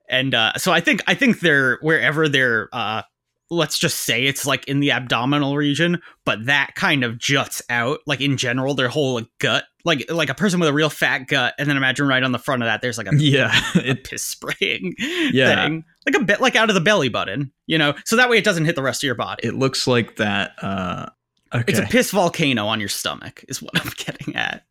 and uh so I think I think they're wherever they're uh let's just say it's like in the abdominal region, but that kind of juts out. Like in general, their whole like, gut, like like a person with a real fat gut, and then imagine right on the front of that, there's like a, Yeah, a it, piss spraying Yeah. thing, like a bit like out of the belly button, you know, so that way it doesn't hit the rest of your body. it looks like that. Uh, okay, It's a piss volcano on your stomach, is what I'm getting at.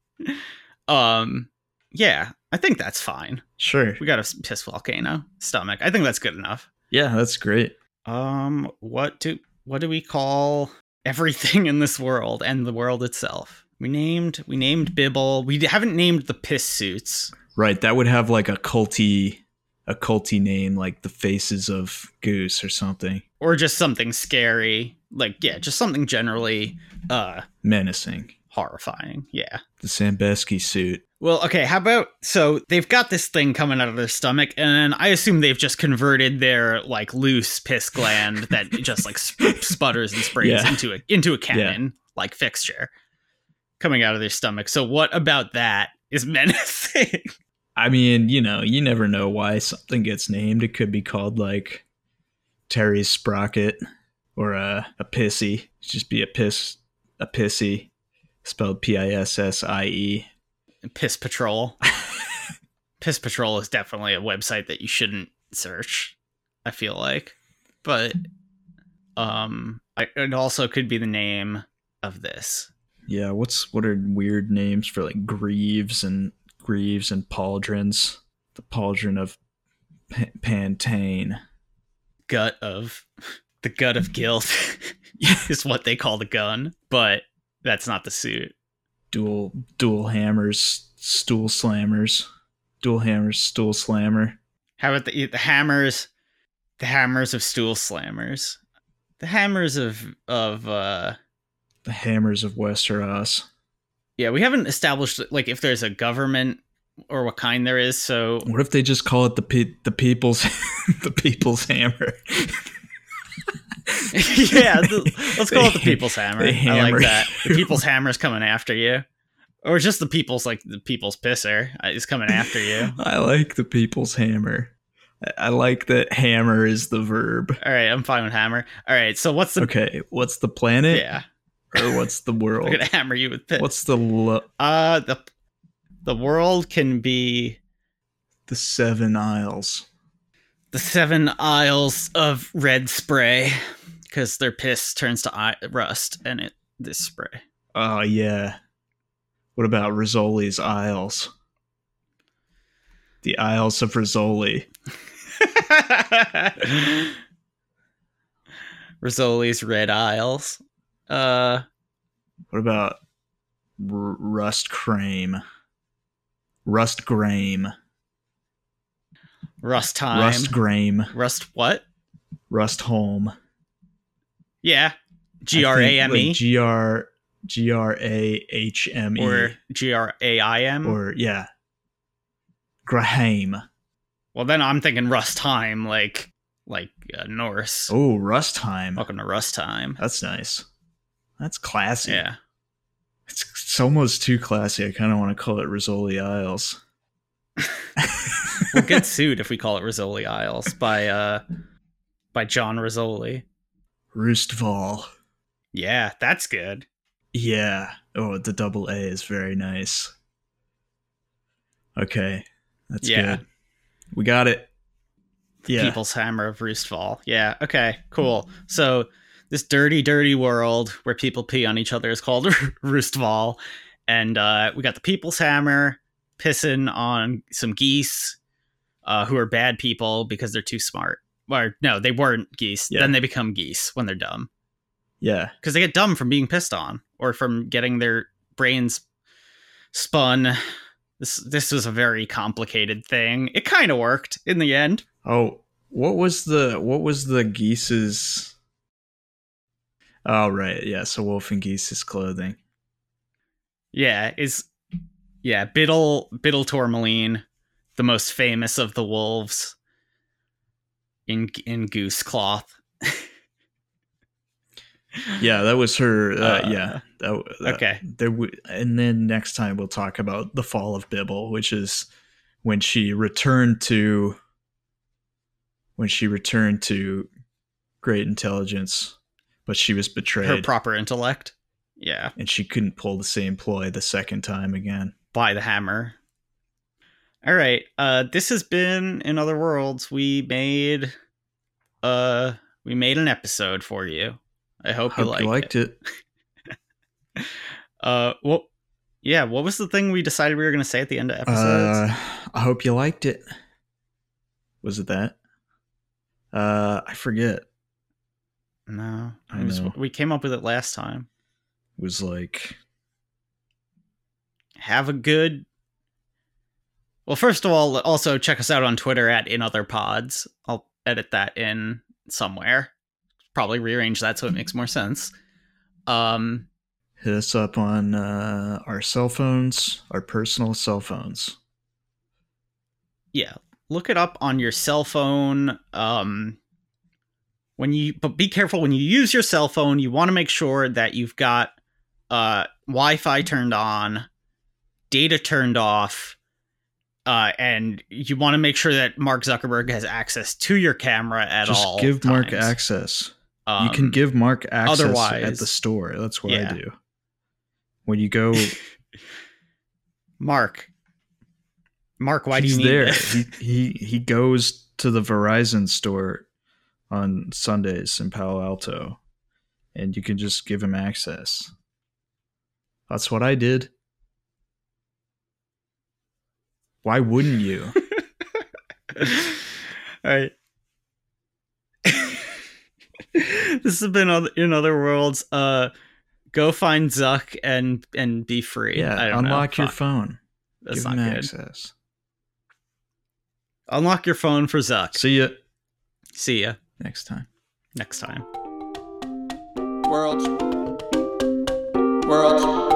Um, yeah, I think that's fine. sure. We got a piss volcano stomach. I think that's good enough. Yeah, that's great. Um, what do what do we call everything in this world and the world itself? We named we named Bibble. We haven't named the piss suits. Right, that would have like a culty a culty name like the faces of Goose or something. Or just something scary. Like yeah, just something generally uh Menacing. horrifying. Yeah. The Sambeski suit. Well, okay, how about so they've got this thing coming out of their stomach, and I assume they've just converted their like loose piss gland that just like sp- sputters and sprays Yeah. into a into a cannon like fixture coming out of their stomach. So what about that is menacing? I mean, you know, you never know why something gets named. It could be called like Terry's Sprocket or a, a pissy. Just be a piss a pissy spelled P I S S I E. piss Patrol. piss Patrol is definitely a website that you shouldn't search. I feel like, but um, I, it also could be the name of this. Yeah, what's what are weird names for like Greaves and Greaves and Pauldrons? The Pauldron of P- Pantane. gut of the gut of guilt is what they call the gun, but that's not the suit. Dual dual hammers, stool slammers. Dual hammers, stool slammer. How about the the hammers? The hammers of stool slammers. The hammers of of uh The hammers of Westeros. yeah, we haven't established like if there's a government or what kind there is. So What if they just call it the pe- the people's the people's hammer? yeah, the, let's call it the people's hammer. I like that. The people's hammer's coming after you. Or just the people's like the people's pisser uh, is coming after you. I like the people's hammer. I- like that hammer is the verb. All right, I'm fine with hammer. All right, so what's the Okay, what's the planet yeah? or what's the world? I'm gonna hammer you with piss. What's the lo- uh the the world can be the seven isles? The seven isles of red spray because their piss turns to I- rust and it this spray. Oh yeah. What about Rizzoli's Isles? The Isles of Rizzoli. Rizzoli's red isles. Uh, What about R- Rust Crame? Rust Grame. Rust time. Rust Grame. Rust what? Rust Home. Yeah, G R A M E G R G R A H M E. or G R A I M. Or yeah. Graham. Well, then I'm thinking rust time, like like uh, Norse. Oh, Rustheim. Welcome to rust time. That's nice. That's classy. Yeah. It's, it's almost too classy. I kind of want to call it Rizzoli Isles. We'll get sued if we call it Rizzoli Isles by uh by John Rizzoli. Roostval. Yeah, that's good. Yeah. Oh, the double A is very nice. Okay. That's Yeah. good. We got it. Yeah. People's Hammer of Roostfall. Yeah, okay, cool. So this dirty, dirty world where people pee on each other is called Roostfall. And uh, we got the People's Hammer pissing on some geese uh, who are bad people because they're too smart. Or no, they weren't geese. Yeah. Then they become geese when they're dumb. Yeah. Because they get dumb from being pissed on or from getting their brains spun. This this was a very complicated thing. It kind of worked in the end. Oh, what was the what was the geese's Oh right, yeah, so Wolf and Geese's clothing. Yeah, is yeah, Biddle Biddle Tourmaline, the most famous of the wolves in in goose cloth. Yeah, that was her uh, Uh, yeah. That, that- okay. There w- and then next time we'll talk about the fall of Bibble, which is when she returned to when she returned to great intelligence, but she was betrayed. Her proper intellect. Yeah, and she couldn't pull the same ploy the second time again. By the hammer. All right. Uh this has been in other worlds. We made uh we made an episode for you. I hope, Hope you liked, it. you liked it. it. Uh what yeah, what was the thing we decided we were gonna say at the end of episodes? Uh, I hope you liked it. Was it that? Uh, I forget. No, I was, we came up with it last time. It was like Have a good. Well, first of all, also check us out on Twitter at In Other Pods. I'll edit that in somewhere. Probably rearrange that so it makes more sense. Um, hit us up on uh, our cell phones, our personal cell phones. yeah look it up on your cell phone um when you but be careful when you use your cell phone you want to make sure that you've got uh wi-fi turned on data turned off uh and you want to make sure that mark zuckerberg has access to your camera at Just all give Mark access. Um, you can give Mark access otherwise, at the store. That's what Yeah. I do. When you go, mark mark why he's do you need there. this? he, he he goes to the Verizon store on Sundays in Palo Alto, and you can just give him access. That's what I did. Why wouldn't you? All right. this has been on- in other worlds. Uh, go find Zuck and and be free. I Yeah, don't know. unlock your Fuck, phone. That's give not him good. access. Unlock your phone for Zuck. See ya See ya next time. next time. World. World.